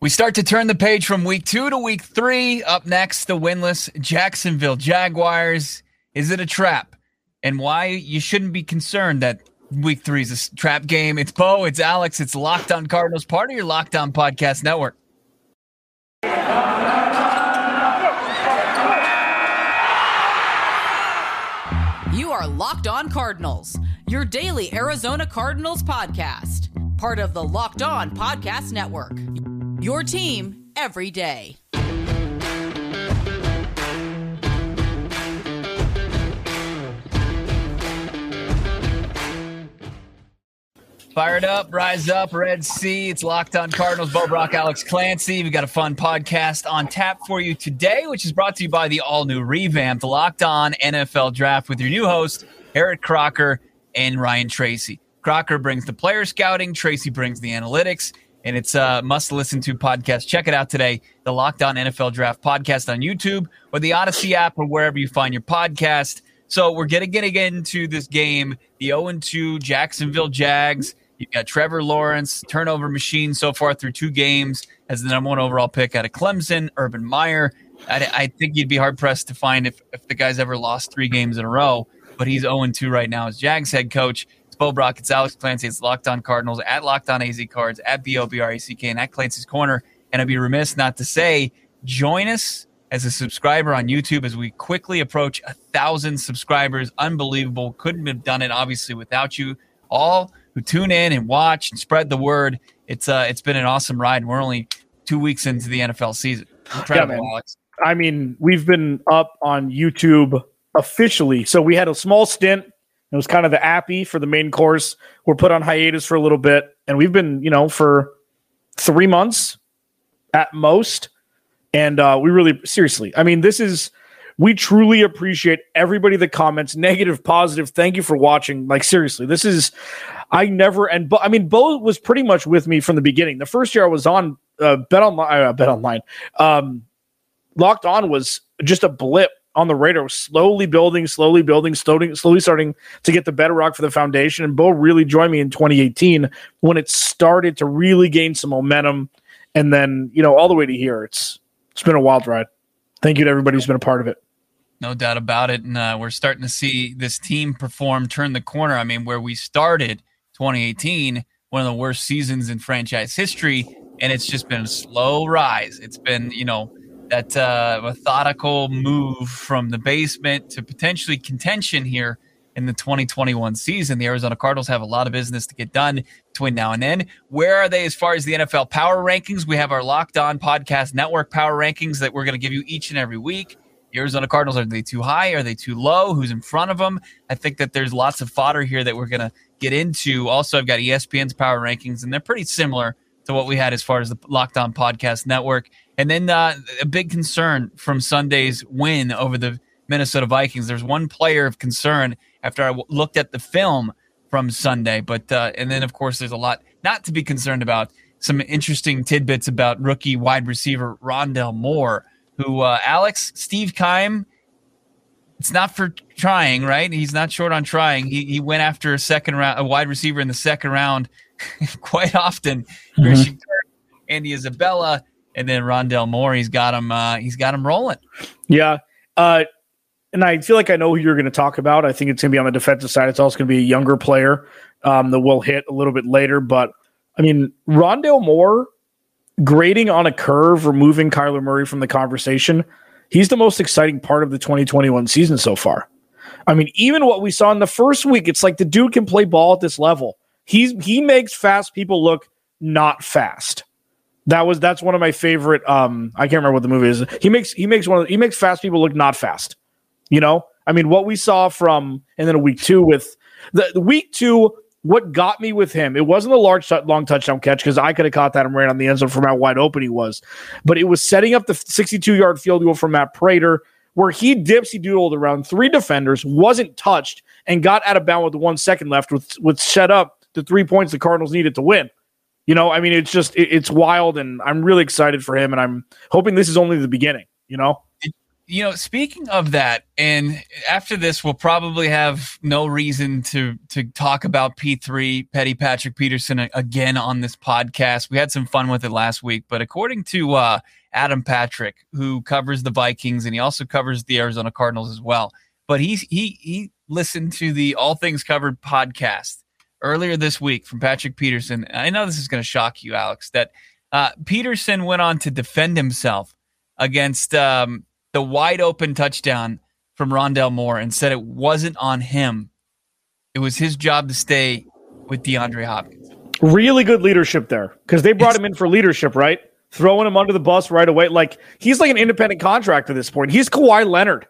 We start to turn the page from week two to week three. Up next, the winless Jacksonville Jaguars. Is it a trap? And why you shouldn't be concerned that week three is a trap game. It's Bo, it's Alex, it's Locked On Cardinals, part of your Locked On Podcast Network. You are Locked On Cardinals, your daily Arizona Cardinals podcast, part of the Locked On Podcast Network. Your team every day. Fired up, rise up, Red Sea. It's locked on Cardinals. Bo Brack, Alex Clancy. We've got a fun podcast on tap for you today, which is brought to you by the all new revamped Locked On NFL Draft with your new host, Eric Crocker and Ryan Tracy. Crocker brings the player scouting, Tracy brings the analytics, and it's a must listen to podcast. Check it out today, the Locked On NFL Draft podcast on YouTube or the Audacy app or wherever you find your podcast. So we're going getting, getting into this game, the 0 2 Jacksonville Jags. You've got Trevor Lawrence, turnover machine so far through two games as the number one overall pick out of Clemson, Urban Meyer. I, I think you'd be hard pressed to find if, if the guy's ever lost three games in a row, but he's 0 2 right now as Jags head coach. Bo Brack, it's Alex Clancy, it's Locked On Cardinals, at Locked On AZ Cards, at B O B R A C K, and at Clancy's Corner. And I'd be remiss not to say, join us as a subscriber on YouTube as we quickly approach a thousand subscribers. Unbelievable. Couldn't have done it, obviously, without you all who tune in and watch and spread the word. It's uh, it's been an awesome ride. We're only two weeks into the NFL season. Incredible, Yeah. Alex. I mean, we've been up on YouTube officially. So we had a small stint. It was kind of the appy for the main course. We're put on hiatus for a little bit, and we've been, you know, for three months at most. And uh, we really, seriously, I mean, this is, we truly appreciate everybody that comments, negative, positive. Thank you for watching. Like, seriously, this is, I never, and Bo, I mean, Bo was pretty much with me from the beginning. The first year I was on uh, Bet Online, uh, Bet Online, um, Locked On was just a blip on the radar, slowly building, slowly building, slowly, slowly starting to get the bedrock for the foundation. And Bo really joined me in 2018 when it started to really gain some momentum. And then, you know, all the way to here, it's it's been a wild ride. Thank you to everybody who's been a part of it. No doubt about it. And uh, we're starting to see this team perform, turn the corner. I mean, where we started 2018, one of the worst seasons in franchise history, and it's just been a slow rise. It's been, you know, that uh, methodical move from the basement to potentially contention here in the 2021 season. The Arizona Cardinals have a lot of business to get done between now and then. Where are they as far as the NFL power rankings? We have our Locked On Podcast Network power rankings that we're going to give you each and every week. The Arizona Cardinals, are they too high? Are they too low? Who's in front of them? I think that there's lots of fodder here that we're going to get into. Also, I've got ESPN's power rankings, and they're pretty similar to what we had as far as the Locked On Podcast Network. And then uh, a big concern from Sunday's win over the Minnesota Vikings. There's one player of concern after I w- looked at the film from Sunday, but uh, and then of course there's a lot not to be concerned about. Some interesting tidbits about rookie wide receiver Rondale Moore, who uh, Alex Steve Keim. It's not for trying, right? He's not short on trying. He, he went after a second round, a wide receiver in the second round, quite often. Christian Kirk, Andy Isabella, and then Rondale Moore. He's got him. Uh, he's got him rolling. Yeah. Uh, and I feel like I know who you're going to talk about. I think it's going to be on the defensive side. It's also going to be a younger player um, that we'll hit a little bit later. But I mean, Rondale Moore grading on a curve, removing Kyler Murray from the conversation. He's the most exciting part of the 2021 season so far. I mean, even what we saw in the first week, it's like the dude can play ball at this level. He's he makes fast people look not fast. That was that's one of my favorite. Um, I can't remember what the movie is. He makes he makes one of he makes fast people look not fast. You know, I mean, what we saw from and then week two with the, the week two. What got me with him? It wasn't a large, tou- long touchdown catch because I could have caught that and ran on the end zone from how wide open he was, but it was setting up the 62 yard field goal from Matt Prater where he dipsy doodled around three defenders, wasn't touched, and got out of bounds with one second left, with with set up the three points the Cardinals needed to win. You know, I mean, it's just it, it's wild, and I'm really excited for him, and I'm hoping this is only the beginning. You know, you know, speaking of that, and after this, we'll probably have no reason to to talk about P three Petty Patrick Peterson again on this podcast. We had some fun with it last week, but according to uh, Adam Patrick, who covers the Vikings and he also covers the Arizona Cardinals as well, but he he he listened to the All Things Covered podcast earlier this week from Patrick Peterson. I know this is going to shock you, Alex, that uh, Peterson went on to defend himself against. Um, the wide open touchdown from Rondale Moore and said it wasn't on him. It was his job to stay with DeAndre Hopkins. Really good leadership there because they brought it's, him in for leadership, right? Throwing him under the bus right away. Like he's like an independent contractor at this point. He's Kawhi Leonard.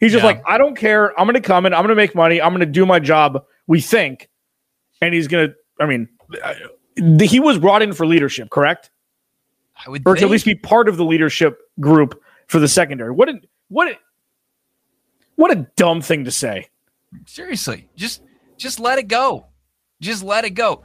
He's just yeah. like, I don't care. I'm going to come in. I'm going to make money. I'm going to do my job. We think, and he's going to. I mean, he was brought in for leadership, correct? I would, or to at least be part of the leadership group for the secondary. What a what a, what a dumb thing to say. Seriously, just just let it go. Just let it go.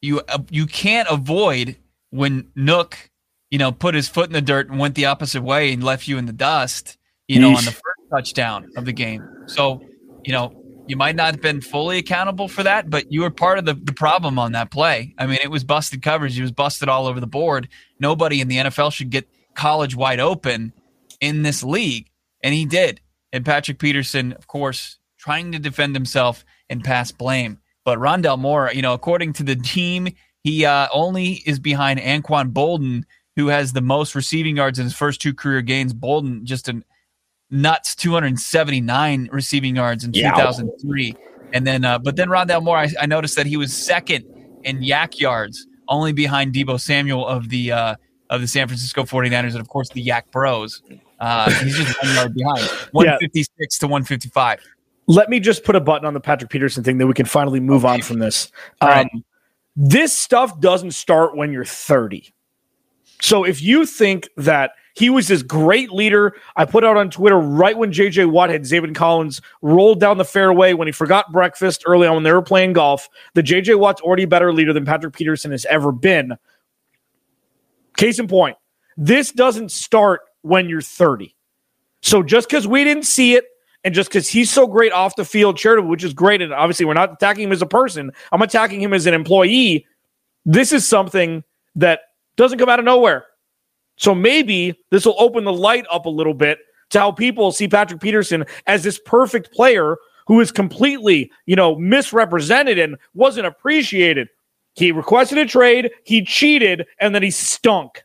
You uh, you can't avoid when Nook, you know, put his foot in the dirt and went the opposite way and left you in the dust, you know, on the first touchdown of the game. So, you know, you might not have been fully accountable for that, but you were part of the, the problem on that play. I mean, it was busted coverage. It was busted all over the board. Nobody in the NFL should get college wide open in this league, and he did. And Patrick Peterson, of course, trying to defend himself and pass blame. But Rondale Moore, you know, according to the team, he uh, only is behind Anquan Boldin, who has the most receiving yards in his first two career games. Boldin, just a nuts 279 receiving yards in 2003. And then, uh, but then Rondale Moore, I, I, noticed that he was second in YAC yards, only behind Deebo Samuel of the uh, of the San Francisco 49ers and of course the YAC Bros. Uh, he's just one yard behind, 156 yeah. to 155. Let me just put a button on the Patrick Peterson thing that we can finally move okay. on from this. Um, right. This stuff doesn't start when you're 30. So if you think that he was this great leader, I put out on Twitter right when JJ Watt had Zaven Collins rolled down the fairway when he forgot breakfast early on when they were playing golf. The JJ Watt's already better leader than Patrick Peterson has ever been. Case in point, this doesn't start when you're 30. So just because we didn't see it and just because he's so great off the field, charitable, which is great, and obviously we're not attacking him as a person, I'm attacking him as an employee. This is something that doesn't come out of nowhere. So maybe this will open the light up a little bit to how people see Patrick Peterson as this perfect player who is completely, you know, misrepresented and wasn't appreciated. He requested a trade, he cheated, and then he stunk.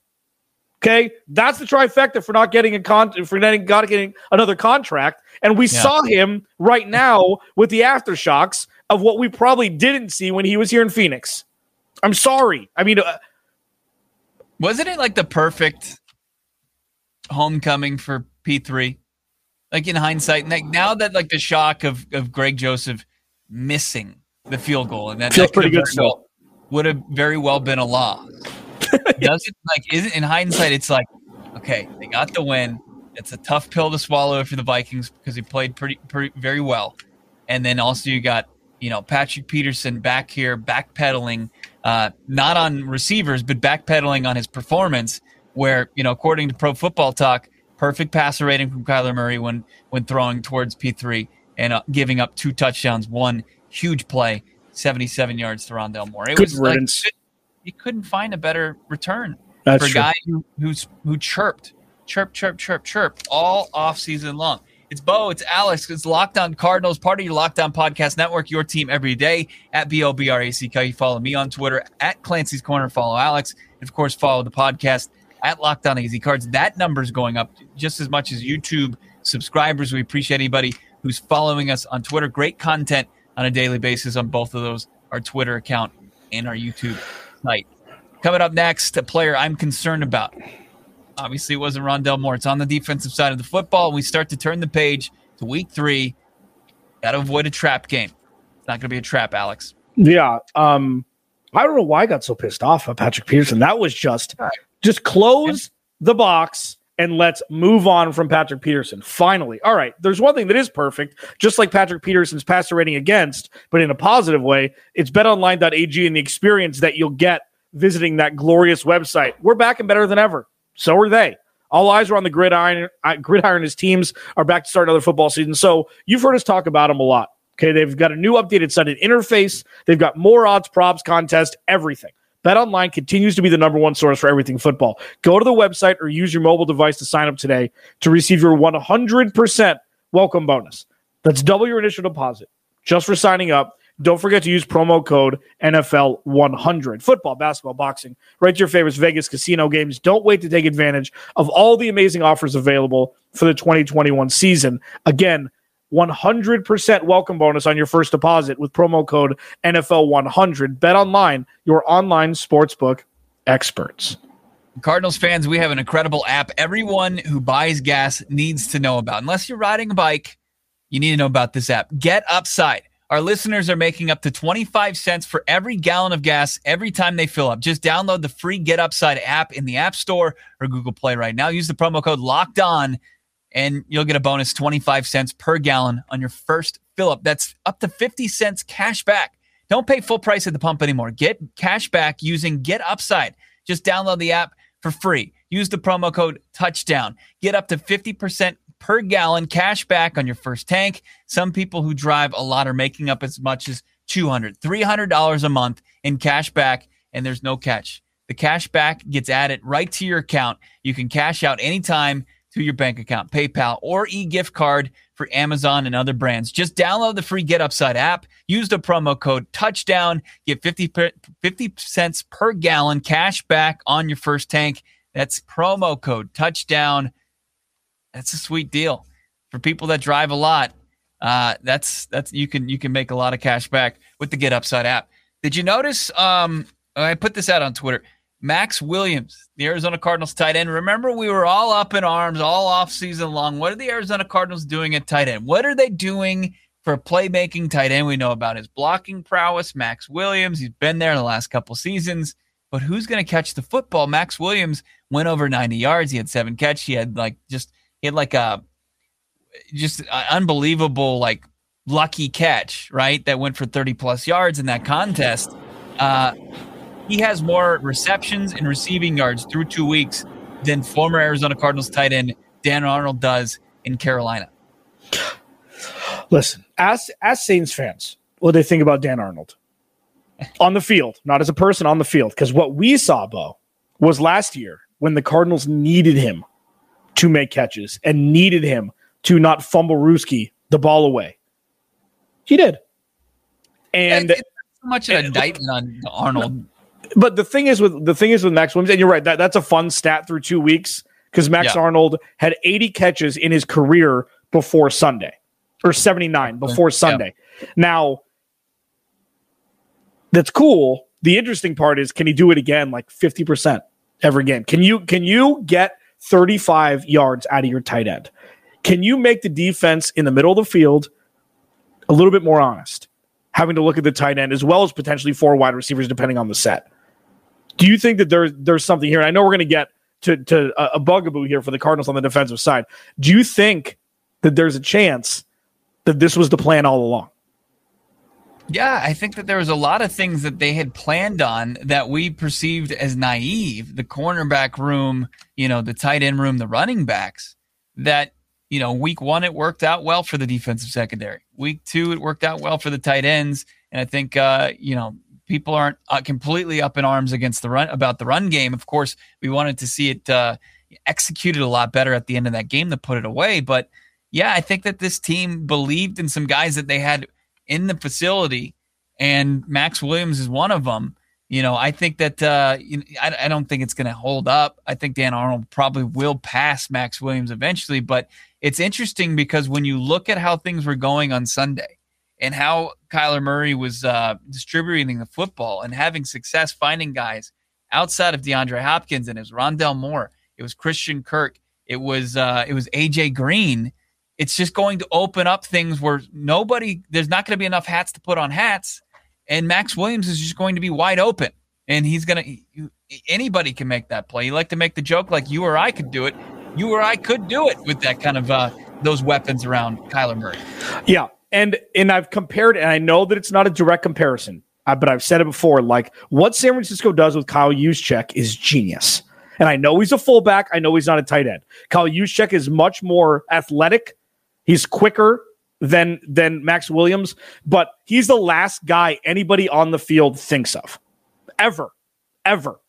Okay, that's the trifecta for not getting a con for not getting another contract. And we yeah. saw him right now with the aftershocks of what we probably didn't see when he was here in Phoenix. I'm sorry. I mean, uh, wasn't it like the perfect homecoming for P3? Like in hindsight, like now that like the shock of of Greg Joseph missing the field goal and that, feels that pretty good still. would have very well been a loss. doesn't like isn't in hindsight it's like okay they got the win it's a tough pill to swallow for the vikings because he played pretty, pretty very well and then also you got you know patrick peterson back here backpedaling uh, not on receivers but backpedaling on his performance where you know according to pro football talk perfect passer rating from kyler murray when when throwing towards p3 and uh, giving up two touchdowns one huge play 77 yards to Rondale Moore. It Good was riddance. like you couldn't find a better return That's for a true. guy who, who's who chirped, chirp, chirp, chirp, chirp all off season long. It's Bo, it's Alex, it's Locked On Cardinals, part of your Locked On Podcast Network, your team every day at B O B R A C K. You follow me on Twitter at Clancy's Corner, follow Alex, and of course, follow the podcast at Locked On AZ Cards. That number's going up just as much as YouTube subscribers. We appreciate anybody who's following us on Twitter. Great content on a daily basis on both of those, our Twitter account and our YouTube site. Coming up next, a player I'm concerned about. Obviously, it wasn't Rondale Moore. It's on the defensive side of the football. We start to turn the page to week three. Got to avoid a trap game. It's not going to be a trap, Alex. Yeah. Um, I don't know why I got so pissed off at Patrick Peterson. That was just just close the box and let's move on from Patrick Peterson. Finally. All right. There's one thing that is perfect, just like Patrick Peterson's passer rating against, but in a positive way. It's betonline.ag and the experience that you'll get visiting that glorious website. We're back and better than ever. So are they. All eyes are on the gridiron. uh, Gridiron as teams are back to start another football season. So you've heard us talk about them a lot. Okay, they've got a new updated site and interface. They've got more odds, props, contest, everything. BetOnline continues to be the number one source for everything football. Go to the website or use your mobile device to sign up today to receive your 100% welcome bonus. That's double your initial deposit just for signing up. Don't forget to use promo code NFL100. Football, basketball, boxing, to your favorites Vegas casino games. Don't wait to take advantage of all the amazing offers available for the 2021 season. Again, 100% welcome bonus on your first deposit with promo code NFL100. Bet online, your online sportsbook experts. Cardinals fans, we have an incredible app everyone who buys gas needs to know about. Unless you're riding a bike, you need to know about this app. Get Upside. Our listeners are making up to 25 cents for every gallon of gas every time they fill up. Just download the free Get Upside app in the App Store or Google Play right now. Use the promo code LOCKED ON and you'll get a bonus 25 cents per gallon on your first fill up. That's up to 50 cents cash back. Don't pay full price at the pump anymore. Get cash back using Get Upside. Just download the app for free. Use the promo code touchdown. Get up to 50% per gallon cash back on your first tank. Some people who drive a lot are making up as much as $200, $300 a month in cash back, and there's no catch. The cash back gets added right to your account. You can cash out anytime to your bank account, PayPal, or e gift card for Amazon and other brands. Just download the free Get Upside app, use the promo code touchdown, get 50, 50 cents per gallon cash back on your first tank. That's promo code touchdown. That's a sweet deal for people that drive a lot. Uh, that's that's you can you can make a lot of cash back with the Get Upside app. Did you notice? Um, I put this out on Twitter. Maxx Williams, the Arizona Cardinals tight end. Remember, we were all up in arms all off season long. What are the Arizona Cardinals doing at tight end? What are they doing for playmaking tight end? We know about his blocking prowess. Maxx Williams, he's been there in the last couple seasons. But who's going to catch the football? Maxx Williams went over 90 yards. He had seven catch. He had like just he had like a just an unbelievable like lucky catch, right? That went for 30 plus yards in that contest. Uh, he has more receptions and receiving yards through two weeks than former Arizona Cardinals tight end Dan Arnold does in Carolina. Listen, as as Saints fans, what do they think about Dan Arnold on the field, not as a person on the field? Because what we saw, Bo, was last year when the Cardinals needed him to make catches and needed him to not fumble Ruski the ball away. He did. And it's so much an indictment on Arnold. But the thing is with the thing is with Maxx Williams, and you're right, that, that's a fun stat through two weeks because Max yeah. Arnold had 80 catches in his career before Sunday. Or 79 before Sunday. Yeah. Now that's cool. The interesting part is can he do it again like 50% every game? Can you can you get 35 yards out of your tight end? Can you make the defense in the middle of the field a little bit more honest? Having to look at the tight end as well as potentially four wide receivers, depending on the set. Do you think that there's there's something here? I know we're going to get to to a, a bugaboo here for the Cardinals on the defensive side. Do you think that there's a chance that this was the plan all along? Yeah, I think that there was a lot of things that they had planned on that we perceived as naive. The cornerback room, you know, the tight end room, the running backs. That you know, week one it worked out well for the defensive secondary. Week two it worked out well for the tight ends, and I think uh, you know people aren't uh, completely up in arms against the run about the run game. Of course, we wanted to see it uh, executed a lot better at the end of that game to put it away. But yeah, I think that this team believed in some guys that they had in the facility, and Maxx Williams is one of them. You know, I think that uh, you know, I, I don't think it's going to hold up. I think Dan Arnold probably will pass Maxx Williams eventually, but it's interesting because when you look at how things were going on Sunday and how Kyler Murray was uh, distributing the football and having success finding guys outside of DeAndre Hopkins, and it was Rondale Moore, it was Christian Kirk, it was uh, it was AJ Green. It's just going to open up things where nobody, there's not going to be enough hats to put on hats, and Maxx Williams is just going to be wide open, and he's going to. Anybody can make that play. You like to make the joke like you or I could do it you or I could do it with that kind of uh, those weapons around Kyler Murray. Yeah, and and I've compared, and I know that it's not a direct comparison, uh, but I've said it before. Like what San Francisco does with Kyle Juszczyk is genius. And I know he's a fullback. I know he's not a tight end. Kyle Juszczyk is much more athletic. He's quicker than than Maxx Williams, but he's the last guy anybody on the field thinks of. Ever. Ever.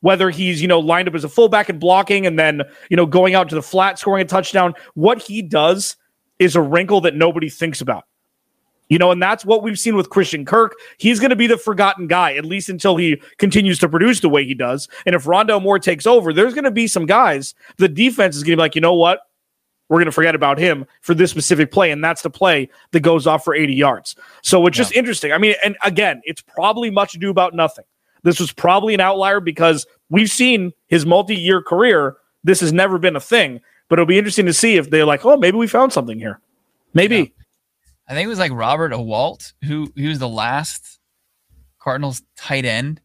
Whether he's, you know, lined up as a fullback and blocking and then, you know, going out to the flat, scoring a touchdown, what he does is a wrinkle that nobody thinks about. You know, and that's what we've seen with Christian Kirk. He's going to be the forgotten guy, at least until he continues to produce the way he does. And if Rondale Moore takes over, there's going to be some guys, the defense is going to be like, you know what? We're going to forget about him for this specific play. And that's the play that goes off for 80 yards. So it's just interesting. I mean, and again, it's probably much ado about nothing. This was probably an outlier because we've seen his multi year career. This has never been a thing, but it'll be interesting to see if they're like, oh, maybe we found something here. Maybe. Yeah. I think it was like Robert Ewalt who he was the last Cardinals tight end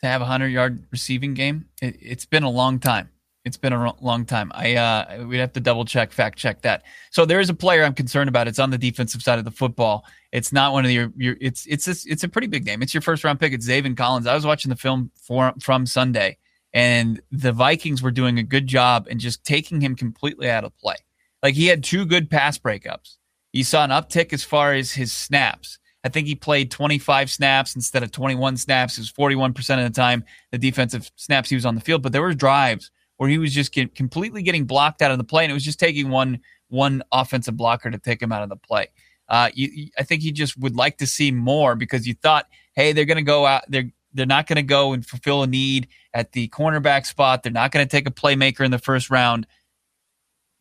to have a hundred yard receiving game. It, has been a long time. It's been a long time. I uh, we'd have to double check, fact check that. So there is a player I'm concerned about. It's on the defensive side of the football. It's not one of your your. It's it's a, it's a pretty big name. It's your first round pick. It's Zaven Collins. I was watching the film for, from Sunday, and the Vikings were doing a good job in just taking him completely out of play. Like he had two good pass breakups you saw an uptick as far as his snaps. I think he played 25 snaps instead of 21 snaps. It was 41% of the time the defensive snaps he was on the field. But there were drives where he was just get, completely getting blocked out of the play, and it was just taking one one offensive blocker to take him out of the play. Uh, you, I think he just would like to see more because you thought, hey, they're going to go out. They're they're not going to go and fulfill a need at the cornerback spot. They're not going to take a playmaker in the first round.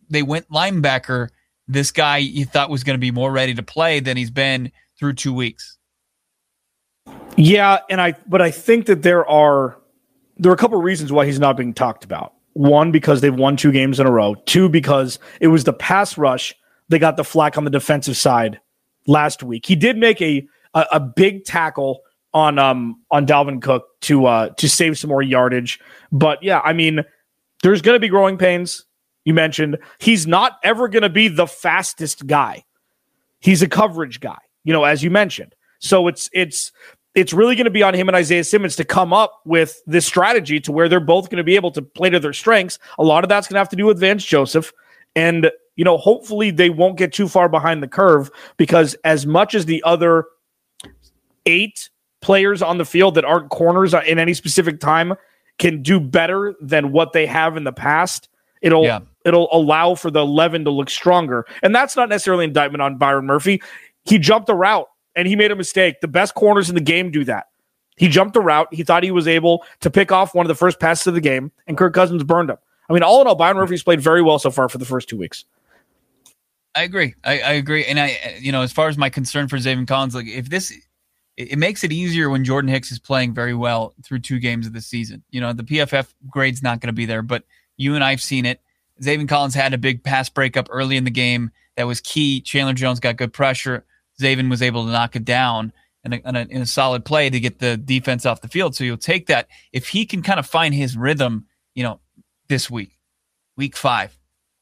They went linebacker this guy you thought was going to be more ready to play than he's been through two weeks. Yeah, and I but I think that there are there are a couple of reasons why he's not being talked about. One, because they've won two games in a row. Two, because it was the pass rush they got the flack on the defensive side last week. He did make a a, a big tackle on um on Dalvin Cook to uh to save some more yardage. But yeah, I mean, there's going to be growing pains you mentioned, he's not ever going to be the fastest guy. He's a coverage guy, you know, as you mentioned. So it's it's it's really going to be on him and Isaiah Simmons to come up with this strategy to where they're both going to be able to play to their strengths. A lot of that's going to have to do with Vance Joseph. And, you know, hopefully they won't get too far behind the curve because as much as the other eight players on the field that aren't corners in any specific time can do better than what they have in the past, It'll yeah. it'll allow for the 11 to look stronger. And that's not necessarily indictment on Byron Murphy. He jumped a route and he made a mistake. The best corners in the game do that. He jumped a route. He thought he was able to pick off one of the first passes of the game, and Kirk Cousins burned him. I mean, all in all, Byron mm-hmm. Murphy's played very well so far for the first two weeks. I agree. I, I agree. And I, you know, as far as my concern for Zaven Collins, like if this, it, it makes it easier when Jordan Hicks is playing very well through two games of the season. You know, the PFF grade's not going to be there, but you and I've seen it. Zaven Collins had a big pass breakup early in the game that was key. Chandler Jones got good pressure. Zaven was able to knock it down in a, in a, in a solid play to get the defense off the field. So you'll take that. If he can kind of find his rhythm, you know, this week, week five,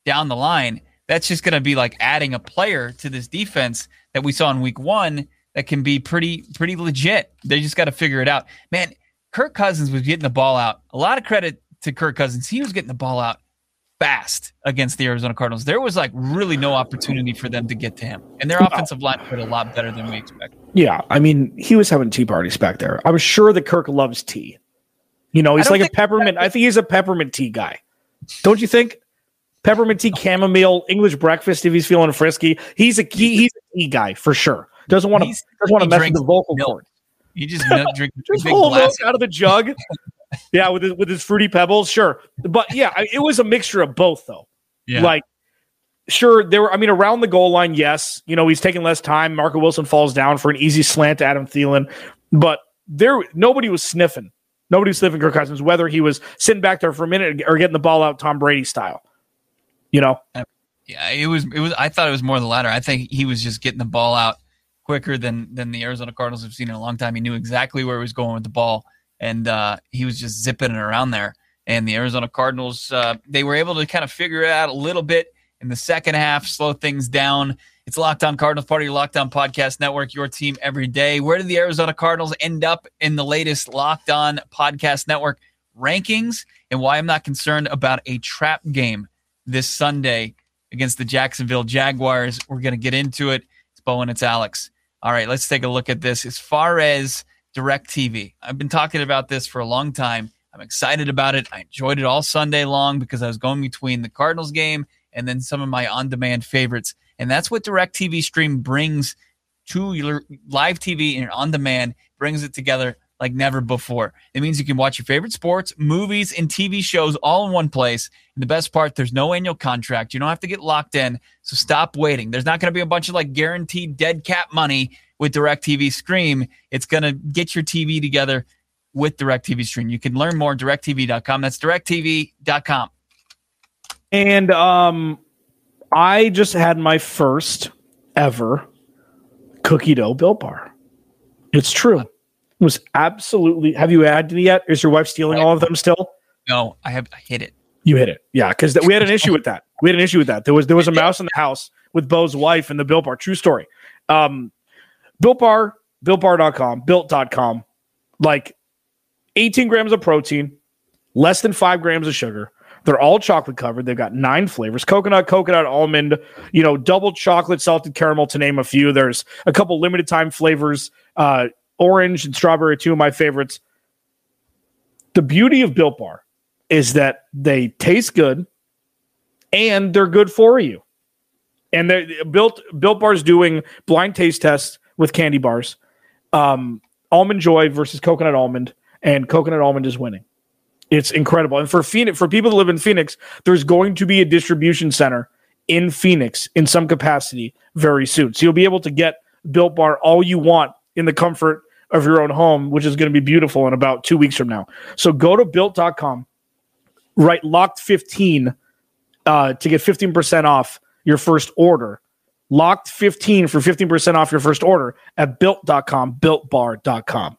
down the line, that's just going to be like adding a player to this defense that we saw in week one that can be pretty, pretty legit. They just got to figure it out. Man, Kirk Cousins was getting the ball out. A lot of credit to Kirk Cousins. He was getting the ball out fast against the Arizona Cardinals. There was like really no opportunity for them to get to him, and their offensive line played a lot better than we expected. Yeah, I mean, he was having tea parties back there. I'm sure that Kirk loves tea. You know, he's like a peppermint. I think he's a peppermint tea guy. Don't you think? Peppermint tea, chamomile, English breakfast. If he's feeling frisky, he's a he, he's a tea guy for sure. Doesn't want to doesn't want to mess with the vocal cord. He just drink just whole milk out of the jug yeah, with his, with his fruity pebbles, sure. But yeah, it was a mixture of both, though. Yeah. Like, sure, there were. I mean, around the goal line, yes. You know, he's taking less time. Marco Wilson falls down for an easy slant to Adam Thielen, but there, nobody was sniffing. Nobody was sniffing Kirk Cousins, whether he was sitting back there for a minute or getting the ball out Tom Brady style. You know. Yeah, it was. It was. I thought it was more the latter. I think he was just getting the ball out quicker than than the Arizona Cardinals have seen in a long time. He knew exactly where he was going with the ball and uh, he was just zipping it around there. And the Arizona Cardinals, uh, they were able to kind of figure it out a little bit in the second half, slow things down. It's Locked On Cardinals, part of your Locked On Podcast Network, your team every day. Where did the Arizona Cardinals end up in the latest Locked On Podcast Network rankings and why I'm not concerned about a trap game this Sunday against the Jacksonville Jaguars. We're going to get into it. It's Bo and it's Alex. All right, let's take a look at this. As far as DirecTV, I've been talking about this for a long time. I'm excited about it. I enjoyed it all Sunday long because I was going between the Cardinals game and then some of my on demand favorites. And that's what DirecTV Stream brings to your live TV and on demand, brings it together like never before. It means you can watch your favorite sports, movies, and TV shows all in one place. And the best part, there's no annual contract. You don't have to get locked in. So stop waiting. There's not going to be a bunch of like guaranteed dead cap money with DirecTV Stream. It's going to get your TV together with DirecTV Stream. You can learn more directv.com. That's directv.com. And um I just had my first ever cookie dough built bar. It's true. It was absolutely. Have you had any yet? Is your wife stealing all of them still? No, I have I hit it. You hit it. Yeah, because th- we had an issue with that. We had an issue with that. There was there was a mouse in the house with Bo's wife and the Built Bar. True story. Um, Built Bar, BuiltBar.com, Built.com, like 18 grams of protein, less than five grams of sugar. They're all chocolate covered. They've got nine flavors: coconut, coconut, almond, you know, double chocolate, salted caramel, to name a few. There's a couple limited time flavors: uh, orange and strawberry, two of my favorites. The beauty of Built Bar is that they taste good and they're good for you. And they're built Built Bar's doing blind taste tests with candy bars. Um, almond joy versus coconut almond, and coconut almond is winning. It's incredible. And for Phoenix, for people that live in Phoenix, there's going to be a distribution center in Phoenix in some capacity very soon. So you'll be able to get Built Bar all you want in the comfort of your own home, which is going to be beautiful in about two weeks from now. So go to built.com, write locked 15 uh, to get 15% off your first order. Locked 15 for 15% off your first order at built.com, builtbar.com.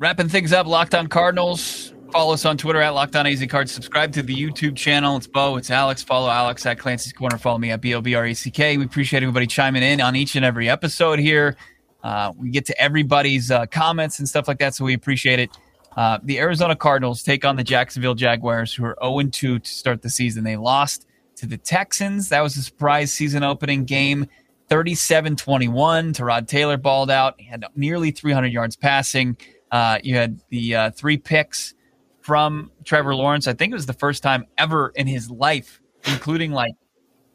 Wrapping things up, Locked On Cardinals. Follow us on Twitter at Locked On AZ Cards. Subscribe to the YouTube channel. It's Bo. It's Alex. Follow Alex at Clancy's Corner. Follow me at B O B R E C K. We appreciate everybody chiming in on each and every episode here. Uh, we get to everybody's uh, comments and stuff like that, so we appreciate it. Uh, the Arizona Cardinals take on the Jacksonville Jaguars, who are 0 2 to start the season. They lost to the Texans. That was a surprise season opening game. 37 21. Tyrod Taylor balled out. He had nearly 300 yards passing. Uh, you had the uh, three picks from Trevor Lawrence. I think it was the first time ever in his life, including like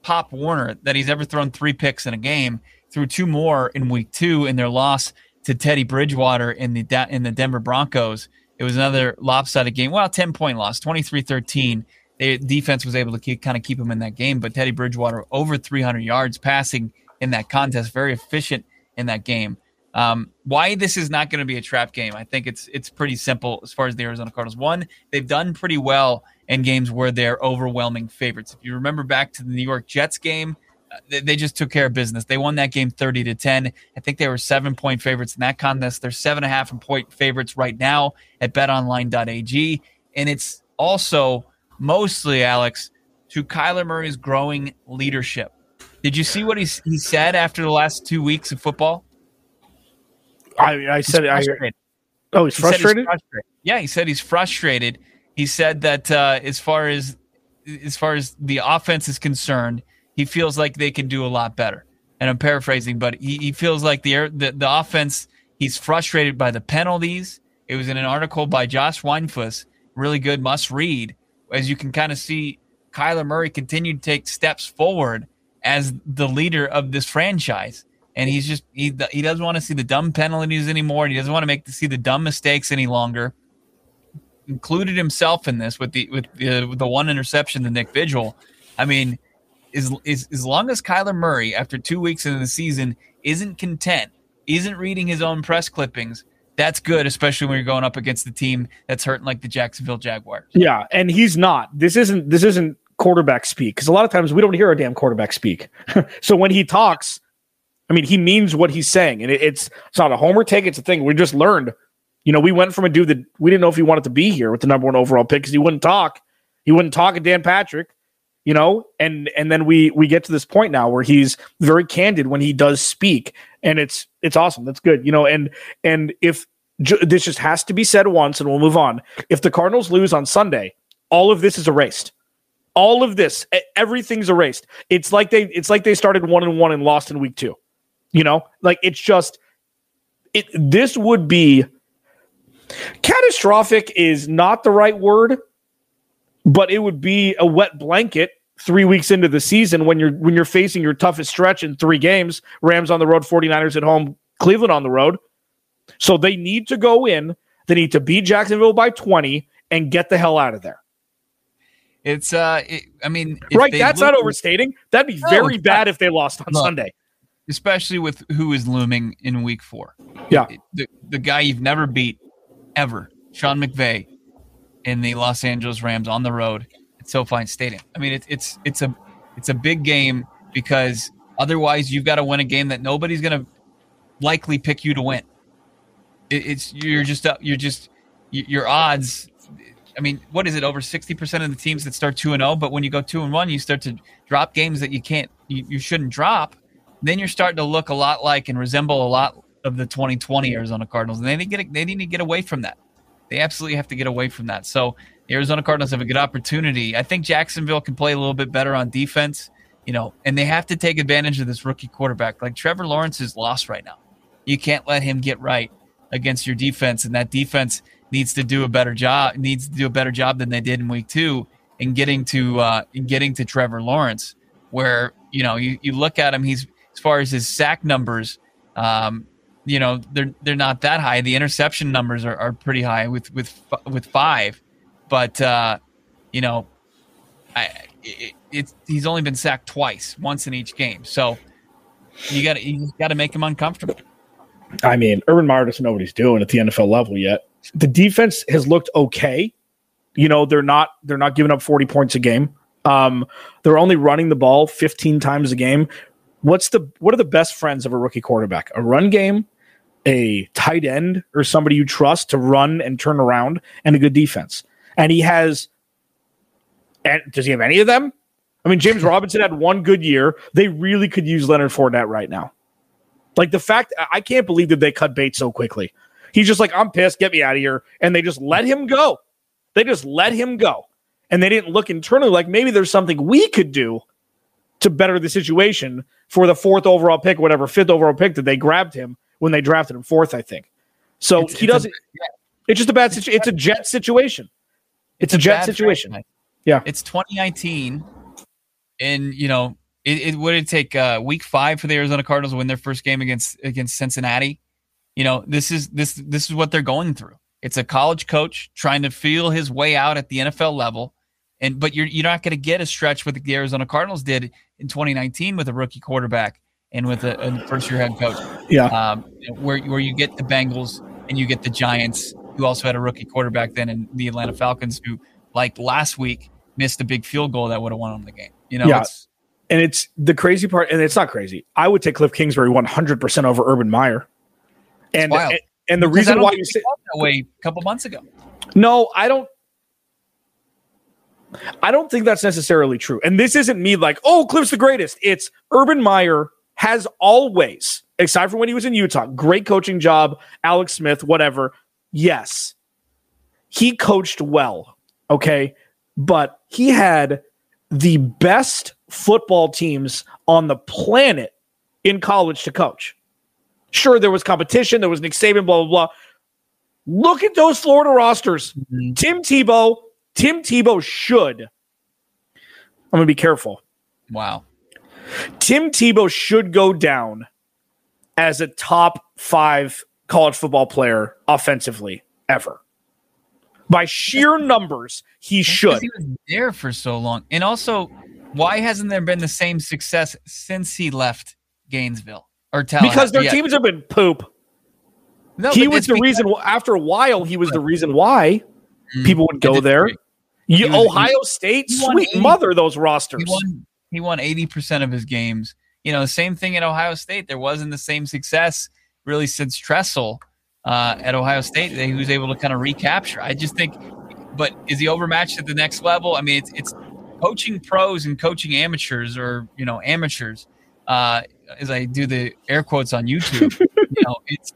Pop Warner, that he's ever thrown three picks in a game. Threw two more in week two in their loss to Teddy Bridgewater in the in the Denver Broncos. It was another lopsided game. Well, 10 point loss, 23 13. The defense was able to keep, kind of keep him in that game, but Teddy Bridgewater over 300 yards passing in that contest, very efficient in that game. Um, why this is not going to be a trap game? I think it's it's pretty simple as far as the Arizona Cardinals. One, they've done pretty well in games where they're overwhelming favorites. If you remember back to the New York Jets game, uh, they, they, just took care of business. They won that game thirty to ten. I think they were seven point favorites in that contest. They're seven and a half point favorites right now at BetOnline.ag, and it's also mostly Alex to Kyler Murray's growing leadership. Did you see what he he said after the last two weeks of football? I, I said I. Oh, he's frustrated? he's frustrated. Yeah, he said he's frustrated. He said that uh, as far as as far as the offense is concerned, he feels like they can do a lot better. And I'm paraphrasing, but he, he feels like the, the the offense. He's frustrated by the penalties. It was in an article by Josh Weinfuss, really good must read. As you can kind of see, Kyler Murray continued to take steps forward as the leader of this franchise and he's just he he doesn't want to see the dumb penalties anymore. And he doesn't want to make to see the dumb mistakes any longer. Included himself in this with the with the, with the one interception to Nick Vigil. I mean, is is as long as Kyler Murray after two weeks into the season isn't content, isn't reading his own press clippings. That's good, especially when you're going up against the team that's hurting like the Jacksonville Jaguars. Yeah, and he's not. This isn't this isn't quarterback speak because a lot of times we don't hear a damn quarterback speak. so when he talks, I mean, he means what he's saying, and it, it's it's not a homer take. It's a thing we just learned. You know, we went from a dude that we didn't know if he wanted to be here with the number one overall pick because he wouldn't talk. He wouldn't talk at Dan Patrick, you know, and and then we we get to this point now where he's very candid when he does speak, and it's it's awesome. That's good, you know. And and if this just has to be said once and we'll move on. If the Cardinals lose on Sunday, all of this is erased. All of this, everything's erased. It's like they it's like they started one and one and lost in week 2. You know? Like it's just it this would be catastrophic is not the right word, but it would be a wet blanket three weeks into the season when you're when you're facing your toughest stretch in three games rams on the road 49ers at home cleveland on the road. So they need to go in. They need to beat jacksonville by 20 and get the hell out of there. It's uh it, i mean right that's not overstating. That'd be no, very bad if they lost on Look, sunday. especially with who is looming in week four. Yeah. The, the guy you've never beat ever sean mcvay in the los angeles rams on the road at SoFi Stadium. I mean, it's it's it's a it's a big game because otherwise you've got to win a game that nobody's going to likely pick you to win. It, it's you're just up. you're just your odds. I mean, what is it? Over sixty percent of the teams that start two and zero, oh, but when you go two and one, you start to drop games that you can't, you, you shouldn't drop. Then you're starting to look a lot like and resemble a lot of the 2020 Arizona Cardinals, and they need to get they need to get away from that. They absolutely have to get away from that. So the Arizona Cardinals have a good opportunity. I think Jacksonville can play a little bit better on defense, you know, and they have to take advantage of this rookie quarterback. Like Trevor Lawrence is lost right now. You can't let him get right against your defense, and that defense needs to do a better job. Needs to do a better job than they did in week two in getting to uh, in getting to Trevor Lawrence. Where you know you, you look at him, he's as far as his sack numbers, um, you know they're they're not that high. The interception numbers are, are pretty high with with with five but uh, you know, I it, it's he's only been sacked twice, once in each game. So you got to you got to make him uncomfortable. I mean, Urban Meyer doesn't know what he's doing at the NFL level yet. The defense has looked okay. You know, they're not they're not giving up 40 points a game. Um, they're only running the ball 15 times a game. What's the what are the best friends of a rookie quarterback? A run game, a tight end, or somebody you trust to run and turn around, and a good defense and he has. And does he have any of them? I mean, James Robinson had one good year. They really could use Leonard Fournette right now. Like the fact, I can't believe that they cut bait so quickly. He's just like, I'm pissed, get me out of here. And they just let him go. They just let him go. And they didn't look internally like maybe there's something we could do to better the situation for the fourth overall pick, whatever fifth overall pick that they grabbed him when they drafted him fourth, I think. So it's, he it's doesn't. A, it's just a bad situation. It's a jet situation. It's, a, jet situation. Yeah. It's 2019. And, you know, it, it would it take uh, week five for the Arizona Cardinals to win their first game against against Cincinnati. You know, this is this this is what they're going through. It's a college coach trying to feel his way out at the NFL level. And but you're you're not going to get a stretch with the Arizona Cardinals did in 2019 with a rookie quarterback and with a, a first year head coach. Yeah. Um, where where you get the Bengals and you get the Giants who also had a rookie quarterback then in the Atlanta Falcons, who like last week missed a big field goal that would have won them the game. You know, yeah. It's, and it's the crazy part, and it's not crazy. I would take Cliff Kingsbury 100% over Urban Meyer. And, and, and the reason why you say that way a couple months ago. No, I don't. I don't think that's necessarily true. And this isn't me like, oh, Cliff's the greatest. It's Urban Meyer has always, aside from when he was in Utah, great coaching job, Alex Smith, whatever yes, he coached well, okay, but he had the best football teams on the planet in college to coach. Sure, there was competition, there was Nick Saban, blah, blah, blah. Look at those Florida rosters. Mm-hmm. Tim Tebow, Tim Tebow should. I'm going to be careful. Wow. Tim Tebow should go down as a top five college football player offensively ever. By sheer numbers, he should. He was there for so long. And also, why hasn't there been the same success since he left Gainesville or Tallahassee? Because their teams have been poop. No, he was the reason. After a while, he was the reason why mm, people would go there. You, was, Ohio State, sweet 80, mother, those rosters. He won eighty percent of his games. You know, the same thing at Ohio State. There wasn't the same success really since Tressel uh, at Ohio State that he was able to kind of recapture. I just think, but is he overmatched at the next level? I mean, it's, it's coaching pros and coaching amateurs or, you know, amateurs, uh, as I do the air quotes on YouTube, you know, it's,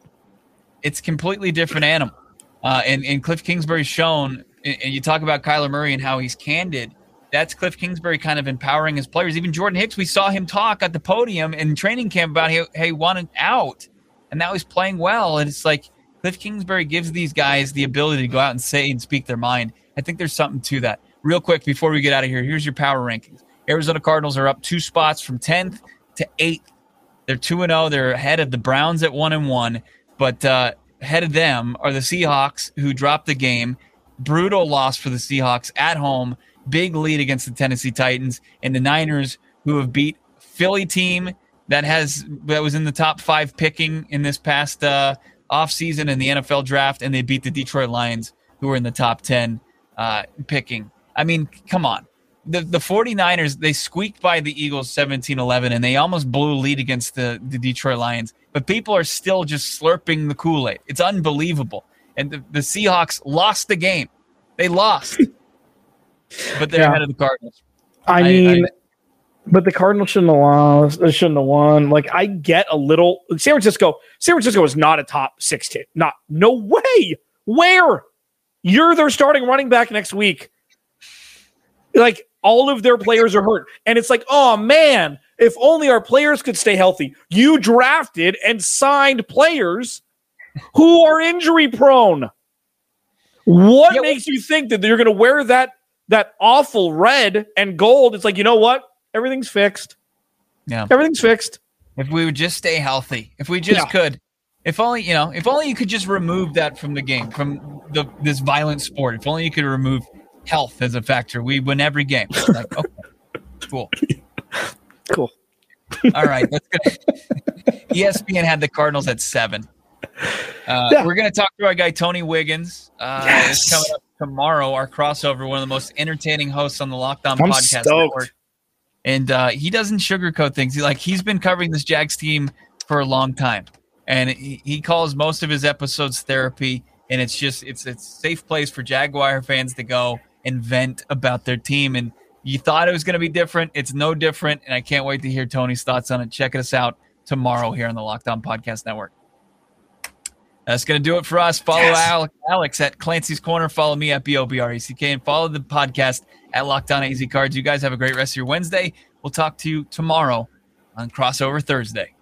it's completely different animal. Uh, and, and Cliff Kingsbury's shown, and you talk about Kyler Murray and how he's candid. That's Cliff Kingsbury kind of empowering his players. Even Jordan Hicks, we saw him talk at the podium in training camp about he wanted out, and now he's playing well. And it's like Cliff Kingsbury gives these guys the ability to go out and say and speak their mind. I think there's something to that. Real quick before we get out of here, here's your power rankings. Arizona Cardinals are up two spots from 10th to 8th. They're 2 and 0. They're ahead of the Browns at 1 and 1, but uh, ahead of them are the Seahawks who dropped the game. Brutal loss for the Seahawks at home. Big lead against the Tennessee Titans and the Niners who have beat Philly team that has that was in the top 5 picking in this past uh offseason in the NFL draft and they beat the Detroit Lions who were in the top 10 uh, picking. I mean, come on. The, the 49ers, they squeaked by the Eagles 17 11 and they almost blew a lead against the, the Detroit Lions. But people are still just slurping the Kool Aid. It's unbelievable. And the, the Seahawks lost the game. They lost. but they're Yeah. ahead of the Cardinals. I I- mean, I- but the Cardinals shouldn't have lost. They shouldn't have won. Like I get a little. San Francisco. San Francisco is not a top six team. Not no way. Where you're their starting running back next week. Like all of their players are hurt, and it's like, oh man, if only our players could stay healthy. You drafted and signed players who are injury prone. What Yeah, makes you think that you're going to wear that that awful red and gold? It's like you know what? Everything's fixed. Yeah. Everything's fixed. If we would just stay healthy, if we just Yeah. could, if only you know, if only you could just remove that from the game, from the this violent sport. If only you could remove health as a factor, we win every game. Like, okay, cool. Cool. All right, let's go. E ESPN had the Cardinals at seven. Uh, Yeah. We're going to talk to our guy Tony Wiggins. Uh, Yes. Coming up tomorrow. Our crossover, one of the most entertaining hosts on the Lockdown I'm Podcast stoked. Network. And uh, he doesn't sugarcoat things. He like he's been covering this Jags team for a long time, and he, he calls most of his episodes therapy. And it's just it's it's a safe place for Jaguar fans to go and vent about their team. And you thought it was going to be different. It's no different. And I can't wait to hear Tony's thoughts on it. Check us out tomorrow here on the Lockdown Podcast Network. That's going to do it for us. Follow Yes. Alex, Alex at Clancy's Corner. Follow me at BoBrack and follow the podcast at Lockdown AZ Cards. You guys have a great rest of your Wednesday. We'll talk to you tomorrow on Crossover Thursday.